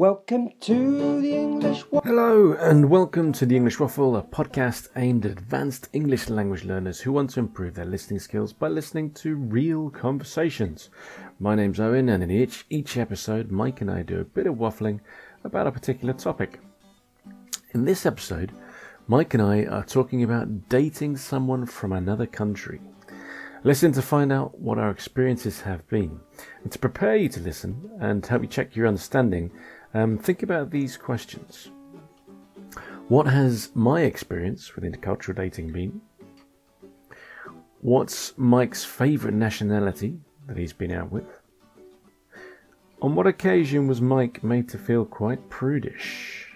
Welcome to the English Waffle. Hello, and welcome to the English Waffle, a podcast aimed at advanced English language learners who want to improve their listening skills by listening to real conversations. My name's Owen, and in each, each episode, Mike and I do a bit of waffling about a particular topic. In this episode, Mike and I are talking about dating someone from another country. Listen to find out what our experiences have been. And to prepare you to listen and help you check your understanding, um, think about these questions. What has my experience with intercultural dating been? What's Mike's favourite nationality that he's been out with? On what occasion was Mike made to feel quite prudish?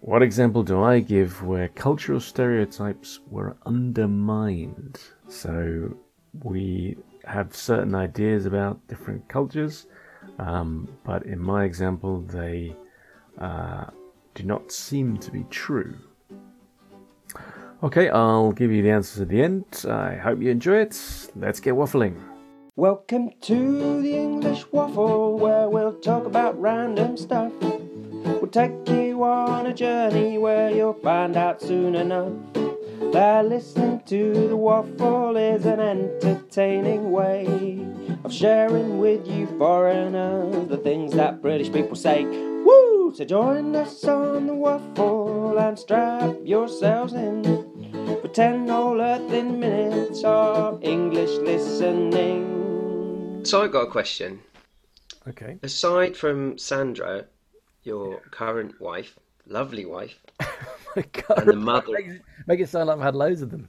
What example do I give where cultural stereotypes were undermined? So we have certain ideas about different cultures, um, but in my example, they uh, do not seem to be true. Okay, I'll give you the answers at the end. I hope you enjoy it. Let's get waffling. Welcome to the English Waffle, where we'll talk about random stuff. We'll take you on a journey where you'll find out soon enough that listening to the waffle is an entertaining way of sharing with you foreigners the things that British people say. Woo! So join us on the waffle and strap yourselves in for 10 whole earthing minutes of English listening. So I got a question. Okay. Aside from Sandra, your current wife, lovely wife, My God, And the mother- Make, it- make it sound like I've had loads of them.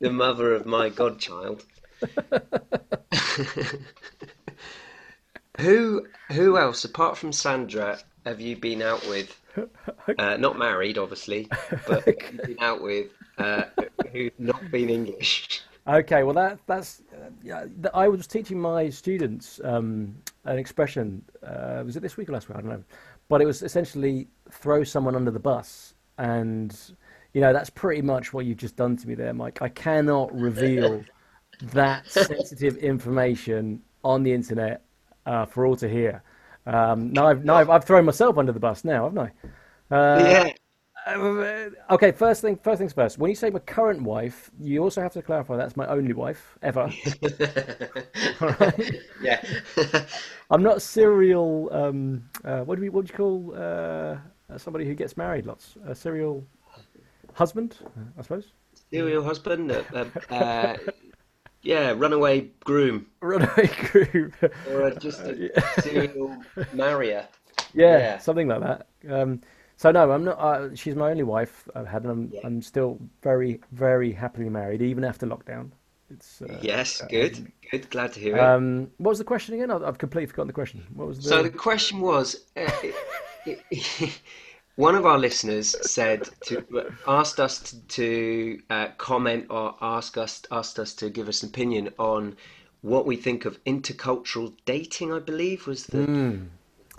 the mother of my godchild, who who else apart from Sandra have you been out with? Uh, not married, obviously, but you've been out with uh, who's not been English. Okay, well that that's uh, yeah. I was teaching my students um, an expression. Uh, was it this week or last week? I don't know, but it was essentially throw someone under the bus, and you know that's pretty much what you've just done to me there, Mike. I cannot reveal that sensitive information on the internet uh, for all to hear. Um, now I've now I've, I've thrown myself under the bus now, haven't I? Uh, yeah, uh, Okay, first thing, first things first. When you say my current wife, you also have to clarify that's my only wife ever. Yeah. I'm not serial. Um, uh, what do we? What do you call uh, somebody who gets married lots? A serial husband, I suppose. Serial husband, uh, yeah, runaway groom, Runaway crew. or just a serial marrier. yeah, Yeah. something like that. Um, so no, I'm not. Uh, she's my only wife I've had, and I'm, Yeah. I'm still very, very happily married, even after lockdown. It's uh, Yes, good, good. Glad to hear it. Um, what was the question again? I've, I've completely forgotten the question. What was the? So the question was, uh, one of our listeners said to asked us to, to uh, comment or ask us asked us to give us an opinion on what we think of intercultural dating. I believe was the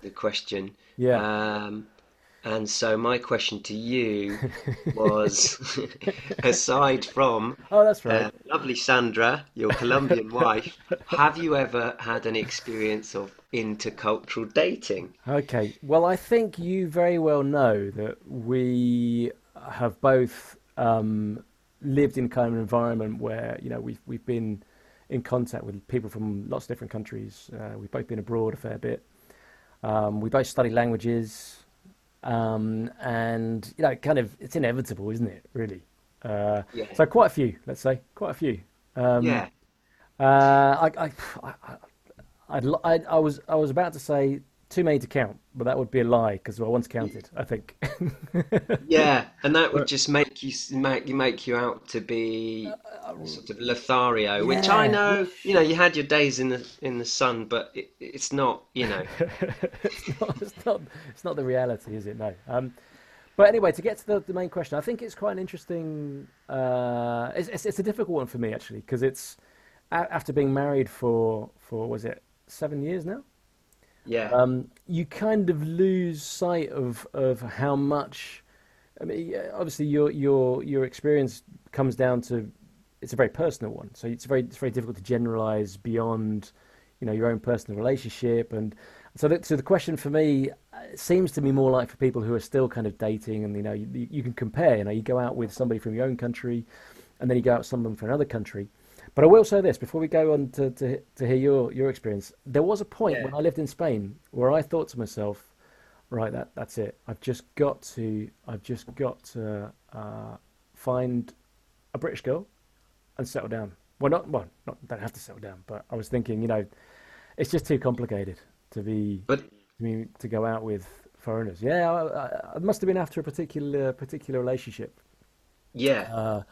the question. Yeah. Um, and so my question to you was, aside from oh, that's right. uh, lovely Sandra, your Colombian wife, have you ever had an experience of intercultural dating? Okay. Well, I think you very well know that we have both um, lived in kind of an environment where you know we've we've been in contact with people from lots of different countries. Uh, we've both been abroad a fair bit. Um, we both study languages, um, and you know, kind of it's inevitable, isn't it? Really. Uh, Yeah. So quite a few, let's say, quite a few. Um, Yeah. Uh, I, I, I, I, I was, I was about to say too many to count, but that would be a lie because I once counted. I think. Yeah, and that would just make you make you make you out to be sort of Lothario, which I know, you know, you had your days in the in the sun, but it, it's not, you know. it's, not, it's not, it's not the reality, is it? No. Um, but anyway, to get to the, the main question, I think it's quite an interesting. Uh, it's, it's, it's a difficult one for me actually because it's after being married for for was it seven years now. Yeah. um, you kind of lose sight of, of how much. I mean, obviously, your your your experience comes down to it's a very personal one, so it's very it's very difficult to generalize beyond, you know, your own personal relationship. And So, the, so the question for me uh, seems to be more like for people who are still kind of dating, and you know, you, you can compare. You know, you go out with somebody from your own country, and then you go out with someone from another country. But I will say this before we go on to, to, to hear your, your experience. There was a point Yeah. when I lived in Spain where I thought to myself, right, that that's it. I've just got to, I've just got to uh, find a British girl and settle down. Well, not well, not don't have to settle down, but I was thinking, you know, it's just too complicated to be But to me to go out with foreigners. Yeah, I, I, must have been after a particular particular relationship. yeah, Uh,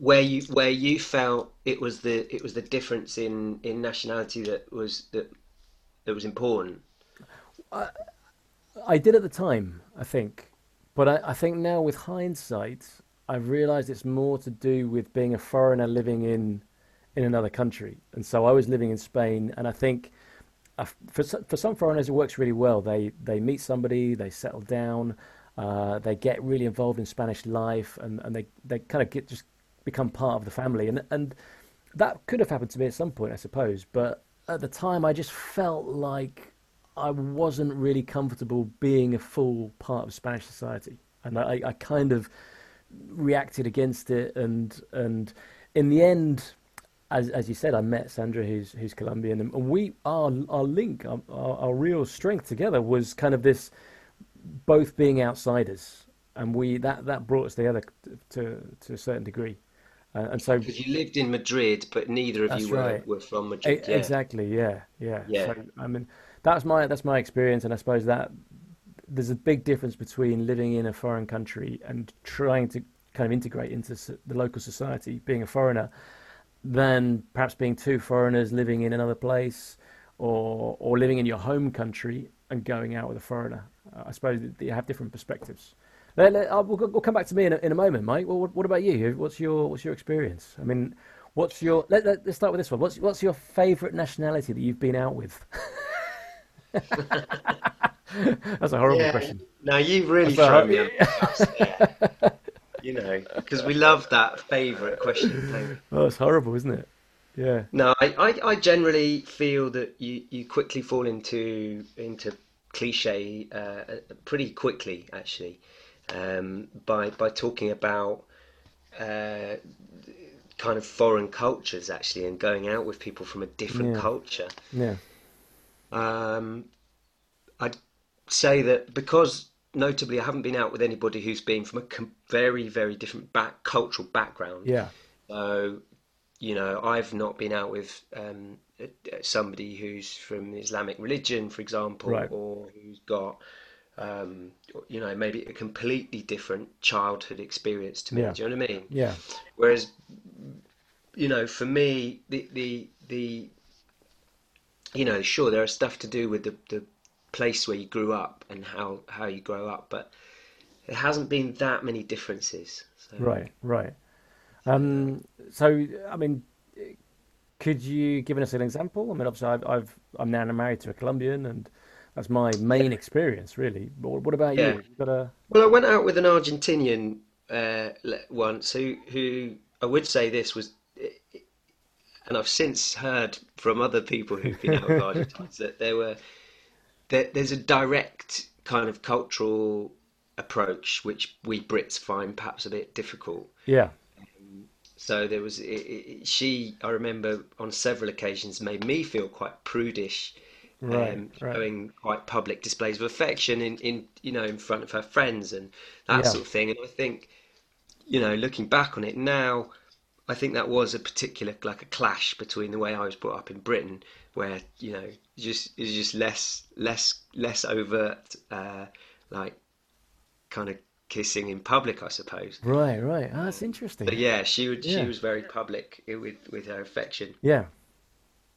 where you where you felt it was the it was the difference in in nationality that was that that was important. I did at the time, I think, but I, I think now with hindsight, I've realised it's more to do with being a foreigner living in in another country, and so I was living in Spain, and I think uh, for for some foreigners it works really well. They they meet somebody, they settle down, uh, they get really involved in Spanish life, and, and they, they kind of get just become part of the family, and and that could have happened to me at some point, I suppose. But at the time, I just felt like I wasn't really comfortable being a full part of Spanish society, and I, I kind of reacted against it, and and in the end, as as you said, I met Sandra, who's who's Colombian, and we our our link, our, our, our real strength together was kind of this both being outsiders, and we that that brought us together to to a certain degree, uh, and so Because you lived in Madrid, but neither of you were right. were from Madrid. Yeah, Exactly. Yeah. Yeah. yeah, So I mean, that's my that's my experience, and I suppose that there's a big difference between living in a foreign country and trying to kind of integrate into the local society, being a foreigner, than perhaps being two foreigners living in another place, or or living in your home country and going out with a foreigner. I suppose that you have different perspectives. Let- let- uh, we'll, we'll come back to me in a, in a moment, Mike. Well, what, what about you? What's your what's your experience? I mean, what's your let, let, let's start with this one. What's what's your favourite nationality that you've been out with? That's a horrible yeah. question. Now you've really That's thrown me under the bus there. You know, because we love that favourite question. Oh, it's horrible, isn't it? Yeah. No, I, I, I generally feel that you, you quickly fall into into cliche uh, pretty quickly actually um, by by talking about uh, kind of foreign cultures actually and going out with people from a different Yeah. culture. Yeah. Um, I'd say that because notably I haven't been out with anybody who's been from a com very very different back cultural background. Yeah. So, you know, I've not been out with um, somebody who's from the Islamic religion, for example, Right. or who's got, um, you know, maybe a completely different childhood experience to me. Yeah. Do you know what I mean? Yeah. Whereas, you know, for me, the the the, you know, sure, there are stuff to do with the the place where you grew up and how how you grow up, but it hasn't been that many differences. So. Right. Right. Um, so, I mean, could you give us an example? I mean, obviously, I've, I've I'm now married to a Colombian, and that's my main experience, really. But what about you? Yeah. Got a Well, I went out with an Argentinian uh, once who, who I would say this was, and I've since heard from other people who've been out with Argentines that there were there, there's a direct kind of cultural approach which we Brits find perhaps a bit difficult. yeah. So there was it, it, she. I remember on several occasions made me feel quite prudish, Right. um, Right. showing quite public displays of affection in, in you know in front of her friends and that Yeah. sort of thing. And I think, you know, looking back on it now, I think that was a particular like a clash between the way I was brought up in Britain, where you know just it's just less less less overt, uh, like kind of kissing in public, I suppose. Right. Right. Ah, that's interesting. But yeah, she would she was very public with with her affection. Yeah.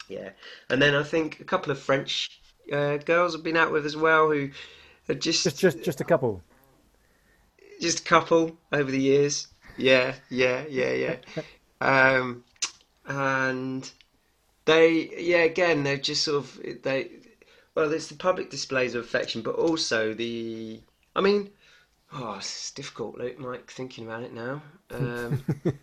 Yeah, and then I think a couple of French uh, girls I've been out with as well who are just Just just just a couple. just a couple over the years. Yeah, yeah, yeah, yeah. Um, and they, yeah, again, they're just sort of they. Well, it's the public displays of affection, but also the. I mean, oh, it's difficult, Luke, Mike, thinking about it now. Um,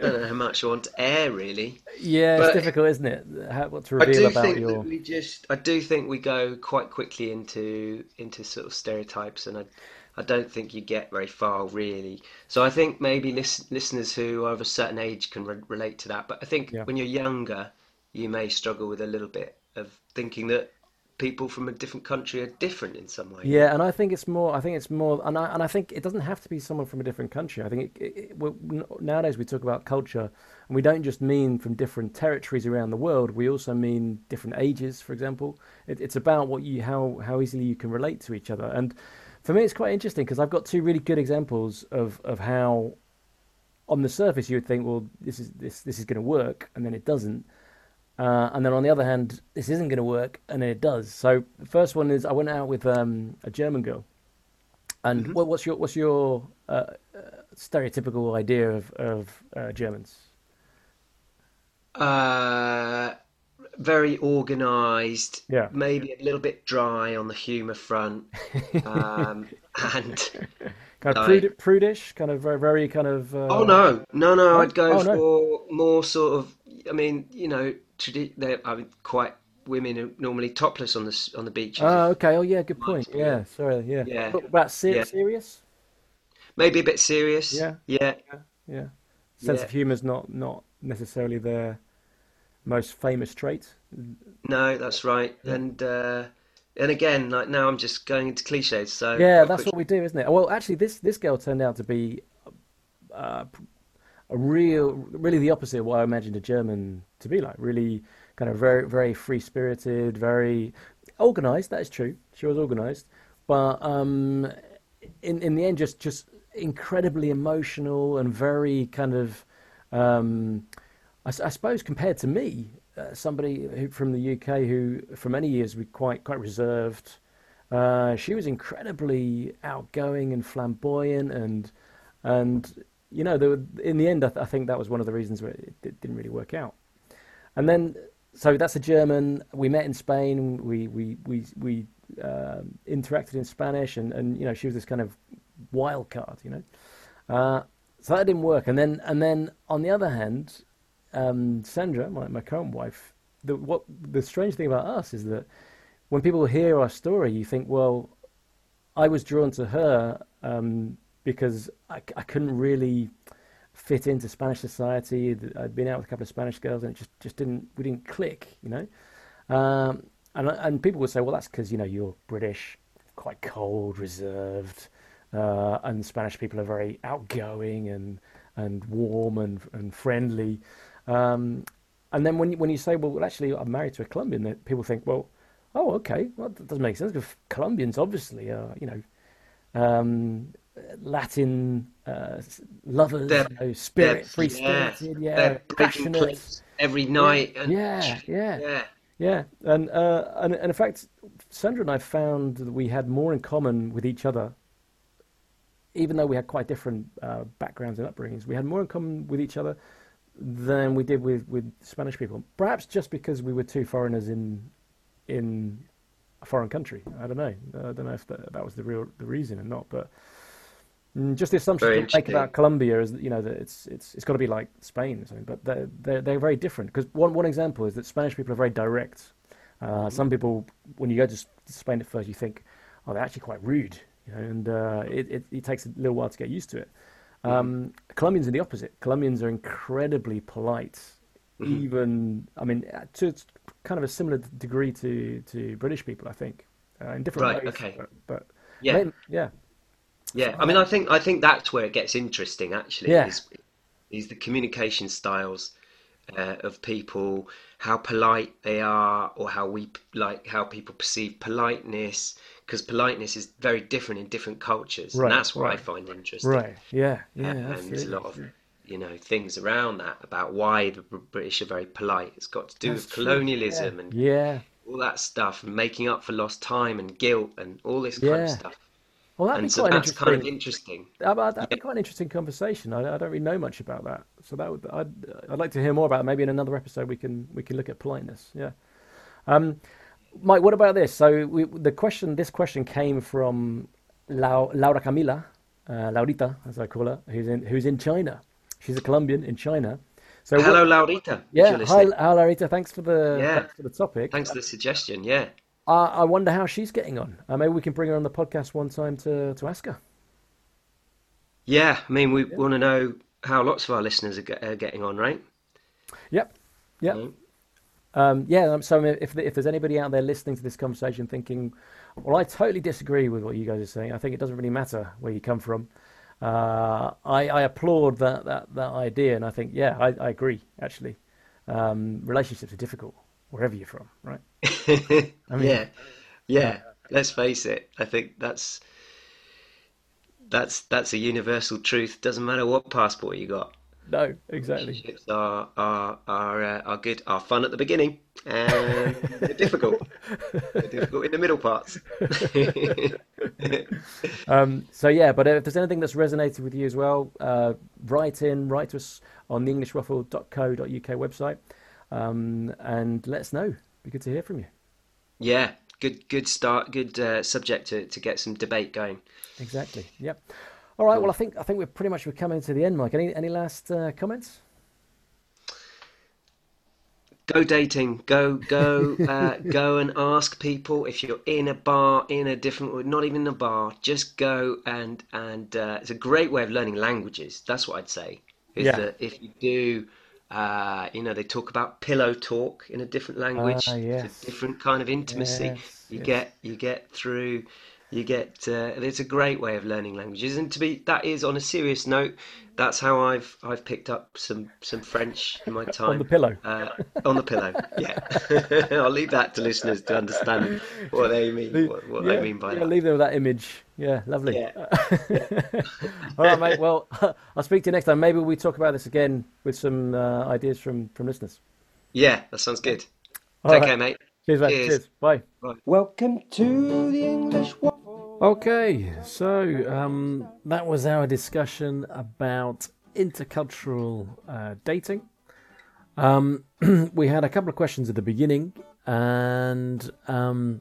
don't know how much I want to air really. Yeah, But- it's difficult, isn't it? How, what to reveal I do about think your. that we just, I do think we go quite quickly into into sort of stereotypes, and I, I don't think you get very far really. So I think maybe lis listeners who are of a certain age can re relate to that. But I think Yeah. when you're younger, you may struggle with a little bit of thinking that people from a different country are different in some way. Yeah, and I think it's more. I think it's more, and I and I think it doesn't have to be someone from a different country. I think it, it, nowadays we talk about culture, and we don't just mean from different territories around the world. We also mean different ages, for example. It, it's about what you how how easily you can relate to each other. And for me, it's quite interesting because I've got two really good examples of of how, on the surface, you would think, well, this is this this is going to work, and then it doesn't. Uh, and then on the other hand, this isn't going to work, and it does. So the first one is I went out with um, a German girl, and what, what's your what's your uh, uh, stereotypical idea of of uh, Germans? Uh, very organized, Yeah. maybe a little bit dry on the humor front, um, and Kind of Like- prud- prudish, kind of very very kind of. Uh, oh no, no, no, I'd go Oh, no. for more sort of. I mean, you know, tradi- they're I mean, quite women are normally topless on the on the beaches. Oh, okay. Oh, yeah. Good point. Yeah. Sorry. Yeah. Yeah. What about ser- Yeah. serious? Maybe a bit serious. Yeah. yeah, Yeah. Sense Yeah. of humor is not not necessarily their most famous trait. no, that's right. And uh, and again, like now, I'm just going into cliches. So Yeah, that's what we do, isn't it? Well, actually, this this girl turned out to be uh, a real, really the opposite of what I imagined a German to be like. Really, kind of very, very free spirited, very organized. That is true. She was organized, but um, in in the end, just just incredibly emotional and very kind of. Um, I, I suppose compared to me, uh, somebody who, from the UK who for many years was quite quite reserved. Uh, she was incredibly outgoing and flamboyant, and and you know, were, in the end, I, th- I think that was one of the reasons where it, it didn't really work out. And then, so that's a German. We met in Spain. We we we we um interacted in Spanish, and and you know, she was this kind of wild card, you know. Uh, so that didn't work. And then and then on the other hand, um, Sandra, my, my current wife, the what the strange thing about us is that when people hear our story, you think, well, I was drawn to her um, because I, I couldn't really fit into Spanish society. I'd been out with a couple of Spanish girls, and it just, just didn't we didn't click, you know. Um, and and people would say, well, that's because you know you're British, quite cold, reserved, uh, and Spanish people are very outgoing and and warm and and friendly. Um, and then when you, when you say, well, actually, I'm married to a Colombian, that people think, well, oh, okay, well, that doesn't make sense because Colombians obviously are, you know, um, Latin uh, lovers, They're- you know, spirit, free yeah, spirited, yeah, passionate. every night. And, Yeah, yeah, yeah. yeah, and, uh, and and in fact, Sandra and I found that we had more in common with each other, even though we had quite different uh, backgrounds and upbringings. We had more in common with each other than we did with, with Spanish people. Perhaps just because we were two foreigners in in a foreign country. I don't know. I don't know if that, that was the real the reason or not, but. Mm, Just the assumption Very to make about Colombia is that you know that it's it's it's got to be like Spain or something, but they're they're, they're very different. Because one one example is that Spanish people are very direct. Uh, some people, when you go to Spain at first, you think, oh, they're actually quite rude, you know, and uh, it, it it takes a little while to get used to it. Um, Colombians are the opposite. Colombians are incredibly polite. Even, I mean, uh, to kind of a similar degree to, to British people, I think, uh, in different Right, ways. okay. But, but Yeah. maybe- yeah, Yeah, I mean, I think I think that's where it gets interesting. Actually, Yeah. is is the communication styles uh, of people, how polite they are, or how we like how people perceive politeness. Because politeness is very different in different cultures, Right, and that's what I right. find interesting. right, yeah, yeah, Uh, and there's a lot of you know things around that about why the British are very polite. It's got to do That's with true, colonialism and Yeah. all that stuff, and making up for lost time and guilt and all this kind of stuff. Well, that'd be And so quite that's kind of interesting. interesting. That- that- That'd be quite an interesting conversation. I, I don't really know much about that, so that would I'd I'd like to hear more about. It. Maybe in another episode we can we can look at politeness. Yeah. Um, Mike, what about this? So we, the question, this question came from Lau, Laura Camila, uh, Laurita, as I call her, who's in who's in China, She's a Colombian in China. So Hello, what- Laurita. yeah, hi, hi, Larita. Thanks for the Yeah. thanks for the topic. Thanks for the suggestion. Yeah. I, I wonder how she's getting on. Uh, maybe we can bring her on the podcast one time to to ask her. Yeah. I mean, we want to know how lots of our listeners are, get, are getting on, right? Yep, yep. Mm. Um, yeah, um, so if if there's anybody out there listening to this conversation thinking, well, I totally disagree with what you guys are saying. I think it doesn't really matter where you come from. Uh, I, I applaud that, that, that idea, and I think, yeah, I, I agree. Actually, um, relationships are difficult wherever you're from, right? mean- yeah, yeah. Let's face it. I think that's that's that's a universal truth. Doesn't matter what passport you got. No, exactly. Relationships are are are uh, are good. Are fun at the beginning, and they're difficult. They're difficult in the middle parts. Um, so yeah, but if there's anything that's resonated with you as well, uh, write in, write to us on the EnglishWaffle.co.uk website, um, and let us know. Be good to hear from you. yeah, good good start. Good uh, subject to to get some debate going. Exactly. Yep. All right. Well, I think I think we're pretty much we're coming to the end, Mike. Any any last uh, comments? Go dating. Go go uh, go and ask people if you're in a bar, in a different, not even a bar. Just go and and uh, it's a great way of learning languages. That's what I'd say. Is Yeah. that if you do, uh, you know, they talk about pillow talk in a different language. Ah, yes. a different kind of intimacy. Yes, You yes. get you get through. You get. Uh, it's a great way of learning languages, and to be that is on a serious note. That's how I've I've picked up some some French in my time. On the pillow. Uh, on the pillow, yeah. I'll leave that to listeners to understand what they mean, what, what yeah, they mean by yeah, that. leave them with that image. Yeah, lovely. Yeah. All right, mate. Well, I'll speak to you next time. Maybe we talk about this again with some uh, ideas from from listeners. Yeah, that sounds good. All Take right. care, mate. Cheers, mate. Cheers. Cheers. Bye. Welcome to the English Waffle. Okay, so um, that was our discussion about intercultural uh, dating. Um, we had a couple of questions at the beginning, and um,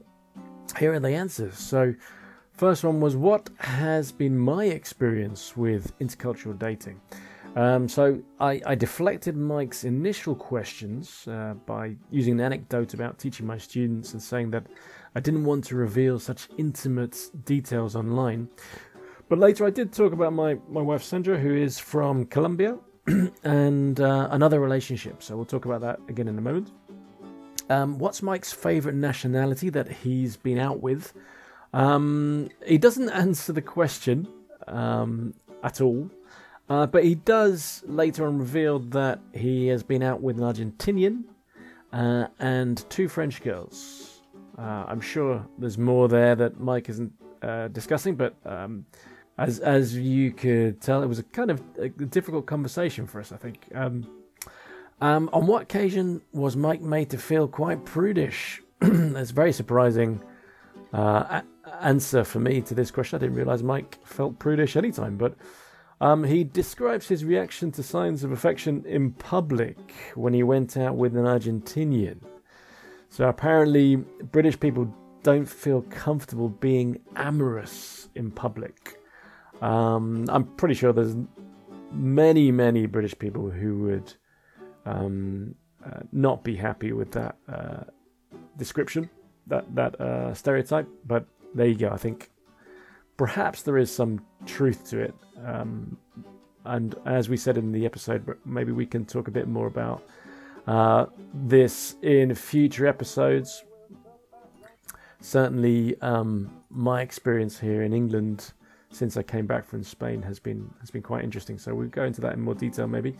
here are the answers. So, first one was what has been my experience with intercultural dating? Um, so, I, I deflected Mike's initial questions uh, by using an anecdote about teaching my students and saying that I didn't want to reveal such intimate details online. But later I did talk about my, my wife Sandra, who is from Colombia, and uh, another relationship. So we'll talk about that again in a moment. Um, what's Mike's favourite nationality that he's been out with? Um, he doesn't answer the question um, at all, uh, but he does later on reveal that he has been out with an Argentinian uh, and two French girls. Uh, I'm sure there's more there that Mike isn't uh, discussing, but um, as as you could tell, it was a kind of a difficult conversation for us. I think. Um, um, on what occasion was Mike made to feel quite prudish? That's a very surprising uh, a- answer for me to this question. I didn't realise Mike felt prudish anytime, but um, he describes his reaction to signs of affection in public when he went out with an Argentinian. So apparently, British people don't feel comfortable being amorous in public. Um, I'm pretty sure there's many, many British people who would um, uh, not be happy with that uh, description, that that uh, stereotype. But there you go. I think perhaps there is some truth to it. Um, and as we said in the episode, maybe we can talk a bit more about uh, this in future episodes. Certainly, um, my experience here in England since I came back from Spain has been has been quite interesting. So we'll go into that in more detail, maybe.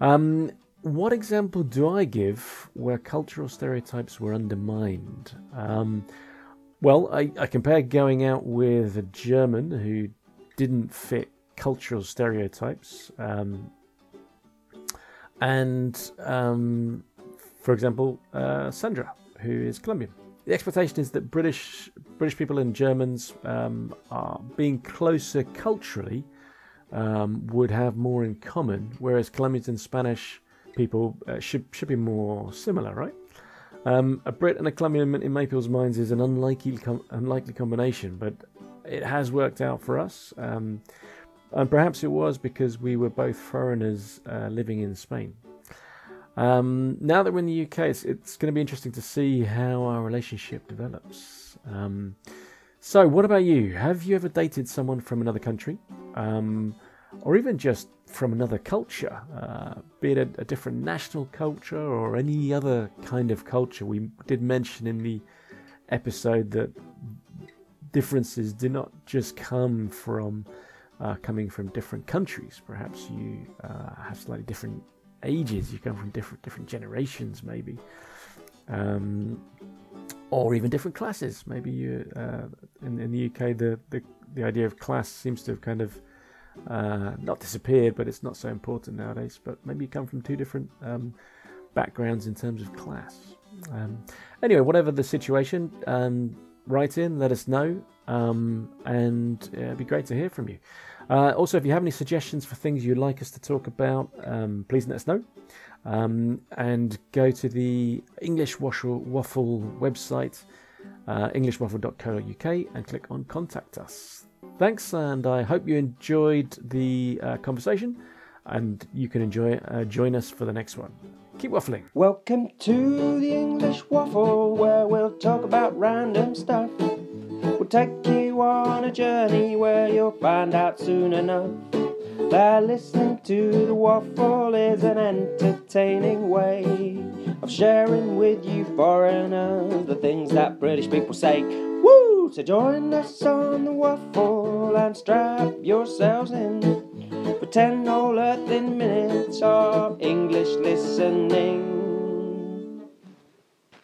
Um, what example do I give where cultural stereotypes were undermined? Um, well, I, I compare going out with a German who didn't fit cultural stereotypes, um, and um, for example, uh, Sandra, who is Colombian. The expectation is that British British people and Germans um, are being closer culturally um, would have more in common, whereas Colombians and Spanish people uh, should should be more similar, right? Um, a Brit and a Colombian in many people's minds is an unlikely com- unlikely combination, but it has worked out for us. And perhaps it was because we were both foreigners uh, living in Spain. Um, now that we're in the UK, it's, it's, going to be interesting to see how our relationship develops. Um, so, what about you? Have you ever dated someone from another country? Um, or even just from another culture, uh, be it a, a, different national culture or any other kind of culture? We did mention in the episode that differences do not just come from uh, coming from different countries. Perhaps you uh, have slightly different ages. You come from different different generations, maybe, um, or even different classes. Maybe you uh, in, in, the UK, the, the the idea of class seems to have kind of uh, not disappeared, but it's not so important nowadays. But maybe you come from two different um, backgrounds in terms of class. Um, anyway, whatever the situation, um, write in, let us know, um, and it'd be great to hear from you. Uh, also, if you have any suggestions for things you'd like us to talk about, um, please let us know. Um, and go to the English Waffle, Waffle website, uh, englishwaffle.co.uk, and click on Contact Us. Thanks, and I hope you enjoyed the uh, conversation, and you can enjoy uh, join us for the next one. Keep waffling. Welcome to the English Waffle, where we'll talk about random stuff. We'll take you on a journey where you'll find out soon enough that listening to the waffle is an entertaining way of sharing with you foreigners the things that British people say. Woo! So join us on the waffle and strap yourselves in for ten whole earthing minutes of English listening.